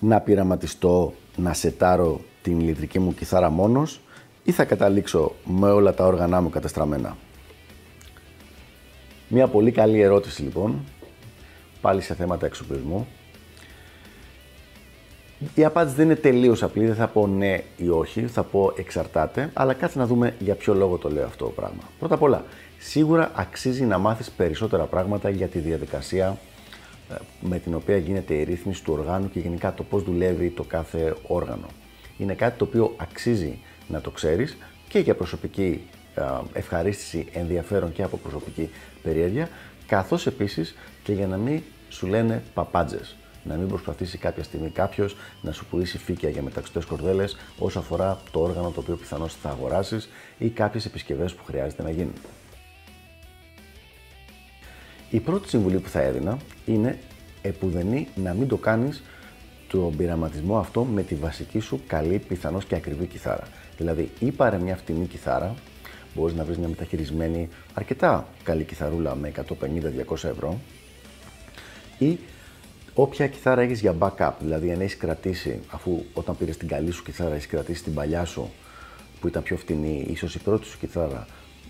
Να πειραματιστώ να σετάρω την ηλεκτρική μου κιθάρα μόνος ή θα καταλήξω με όλα τα όργανά μου κατεστραμμένα. Μια πολύ καλή ερώτηση λοιπόν, πάλι σε θέματα εξοπλισμού. Η απάντηση δεν είναι τελείως απλή, δεν θα πω ναι ή όχι, θα πω εξαρτάται, αλλά κάτσε να δούμε για ποιο λόγο το λέω αυτό το πράγμα. Πρώτα απ' όλα, σίγουρα αξίζει να μάθεις περισσότερα πράγματα για τη διαδικασία ε, με την οποία γίνεται η ρύθμιση του οργάνου και γενικά το πώς δουλεύει το κάθε όργανο είναι κάτι το οποίο αξίζει να το ξέρεις και για προσωπική ευχαρίστηση, ενδιαφέρον και από προσωπική περιέργεια, καθώς επίσης και για να μην σου λένε παπάντζες. Να μην προσπαθήσει κάποια στιγμή κάποιος να σου πουλήσει φύκια για μεταξωτές κορδέλες όσο αφορά το όργανο το οποίο πιθανώς θα αγοράσεις ή κάποιες επισκευές που χρειάζεται να γίνουν. Η πρώτη συμβουλή που θα έδινα είναι επουδενή να μην το κάνεις τον πειραματισμό αυτό με τη βασική σου καλή, πιθανώς και ακριβή κιθάρα. Δηλαδή, ή πάρε μια φτηνή κιθάρα, μπορείς να βρεις μια μεταχειρισμένη αρκετά καλή κιθαρούλα με 150-200 ευρώ, ή όποια κιθάρα έχεις για backup, δηλαδή αν έχεις κρατήσει, αφού όταν πήρες την καλή σου κιθάρα, έχεις κρατήσει την παλιά σου που ήταν πιο φτηνή, ίσως η πρώτη σου κιθάρα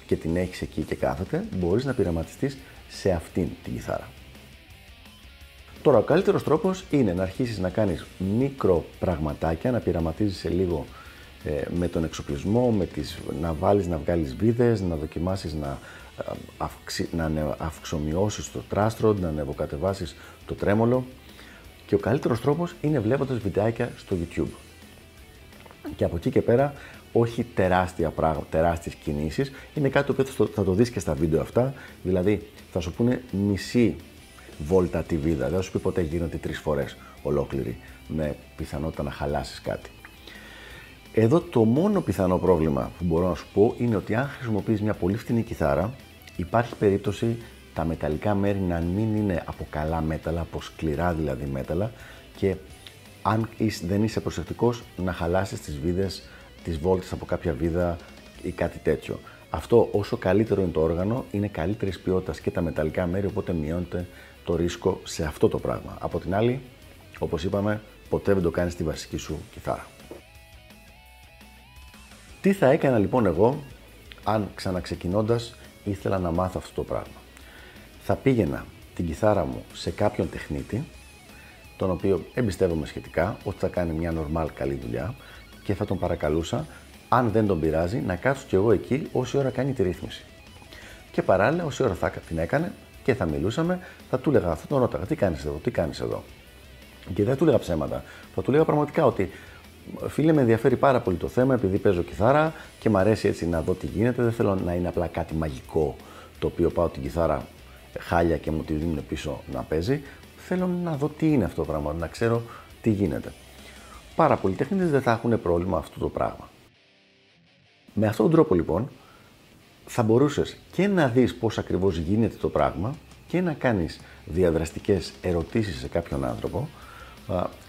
και την έχεις εκεί και κάθεται, μπορείς να πειραματιστείς σε αυτήν την κιθάρα. Τώρα, ο καλύτερος τρόπος είναι να αρχίσεις να κάνεις μικρό πραγματάκια, να πειραματίζεις σε λίγο ε, με τον εξοπλισμό, με τις, να βάλεις να βγάλεις βίδες, να δοκιμάσεις να, ε, αυξη, να αυξομοιώσεις το τράστρο, να ανεβοκατεβάσεις το τρέμολο και ο καλύτερος τρόπος είναι βλέποντας βιντεάκια στο YouTube. Και από εκεί και πέρα όχι τεράστια πράγματα, τεράστιες κινήσεις, είναι κάτι που θα το, θα το δεις και στα βίντεο αυτά, δηλαδή θα σου πούνε μισή βόλτα τη βίδα. Δεν θα σου πει ποτέ γίνονται τρεις φορές ολόκληρη με πιθανότητα να χαλάσεις κάτι. Εδώ το μόνο πιθανό πρόβλημα που μπορώ να σου πω είναι ότι αν χρησιμοποιείς μια πολύ φθηνή κιθάρα, υπάρχει περίπτωση τα μεταλλικά μέρη να μην είναι από καλά μέταλλα, από σκληρά δηλαδή μέταλλα και αν δεν είσαι προσεκτικός να χαλάσεις τις βίδες, τις βόλτες από κάποια βίδα ή κάτι τέτοιο. Αυτό όσο καλύτερο είναι το όργανο, είναι καλύτερης ποιότητας και τα μεταλλικά μέρη, οπότε μειώνεται το ρίσκο σε αυτό το πράγμα. Από την άλλη, όπως είπαμε, ποτέ δεν το κάνεις στη βασική σου κιθάρα. Τι θα έκανα λοιπόν εγώ αν ξαναξεκινώντας ήθελα να μάθω αυτό το πράγμα. Θα πήγαινα την κιθάρα μου σε κάποιον τεχνίτη, τον οποίο εμπιστεύομαι σχετικά ότι θα κάνει μια normal καλή δουλειά και θα τον παρακαλούσα, αν δεν τον πειράζει, να κάτσω κι εγώ εκεί όση ώρα κάνει τη ρύθμιση. Και παράλληλα, όση ώρα θα την έκανε, και θα μιλούσαμε, θα του έλεγα, θα τον ρώταγα, τι κάνεις εδώ, τι κάνεις εδώ; Και δεν του έλεγα ψέματα. Θα του έλεγα πραγματικά ότι φίλε, με ενδιαφέρει πάρα πολύ το θέμα επειδή παίζω κιθάρα και μου αρέσει έτσι να δω τι γίνεται. Δεν θέλω να είναι απλά κάτι μαγικό το οποίο πάω την κιθάρα χάλια και μου τη δίνουν πίσω να παίζει. Θέλω να δω τι είναι αυτό το πράγμα, να ξέρω τι γίνεται. Πάρα πολλοί τεχνίτες δεν θα έχουν πρόβλημα αυτό το πράγμα. Με αυτόν τον τρόπο λοιπόν θα μπορούσες και να δεις πώς ακριβώς γίνεται το πράγμα και να κάνεις διαδραστικές ερωτήσεις σε κάποιον άνθρωπο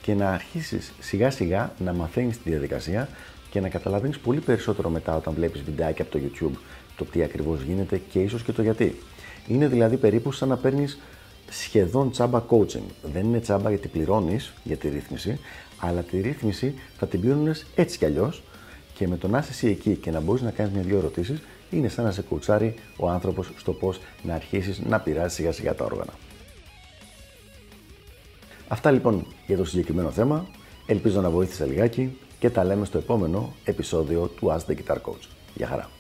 και να αρχίσεις σιγά σιγά να μαθαίνεις τη διαδικασία και να καταλαβαίνεις πολύ περισσότερο μετά όταν βλέπεις βιντεάκια από το YouTube το τι ακριβώς γίνεται και ίσως και το γιατί. Είναι δηλαδή περίπου σαν να παίρνεις σχεδόν τσάμπα coaching. Δεν είναι τσάμπα γιατί πληρώνεις για τη ρύθμιση, αλλά τη ρύθμιση θα την πλήρωνες έτσι κι αλλιώς και με το να είσαι εσύ εκεί και να μπορείς να κάνεις μια-δυο ερωτήσεις, είναι σαν να σε κουτσάρει ο άνθρωπος στο πώς να αρχίσεις να πειράζεις σιγά σιγά τα όργανα. Αυτά λοιπόν για το συγκεκριμένο θέμα. Ελπίζω να βοήθησα λιγάκι και τα λέμε στο επόμενο επεισόδιο του Ask the Guitar Coach. Γεια χαρά!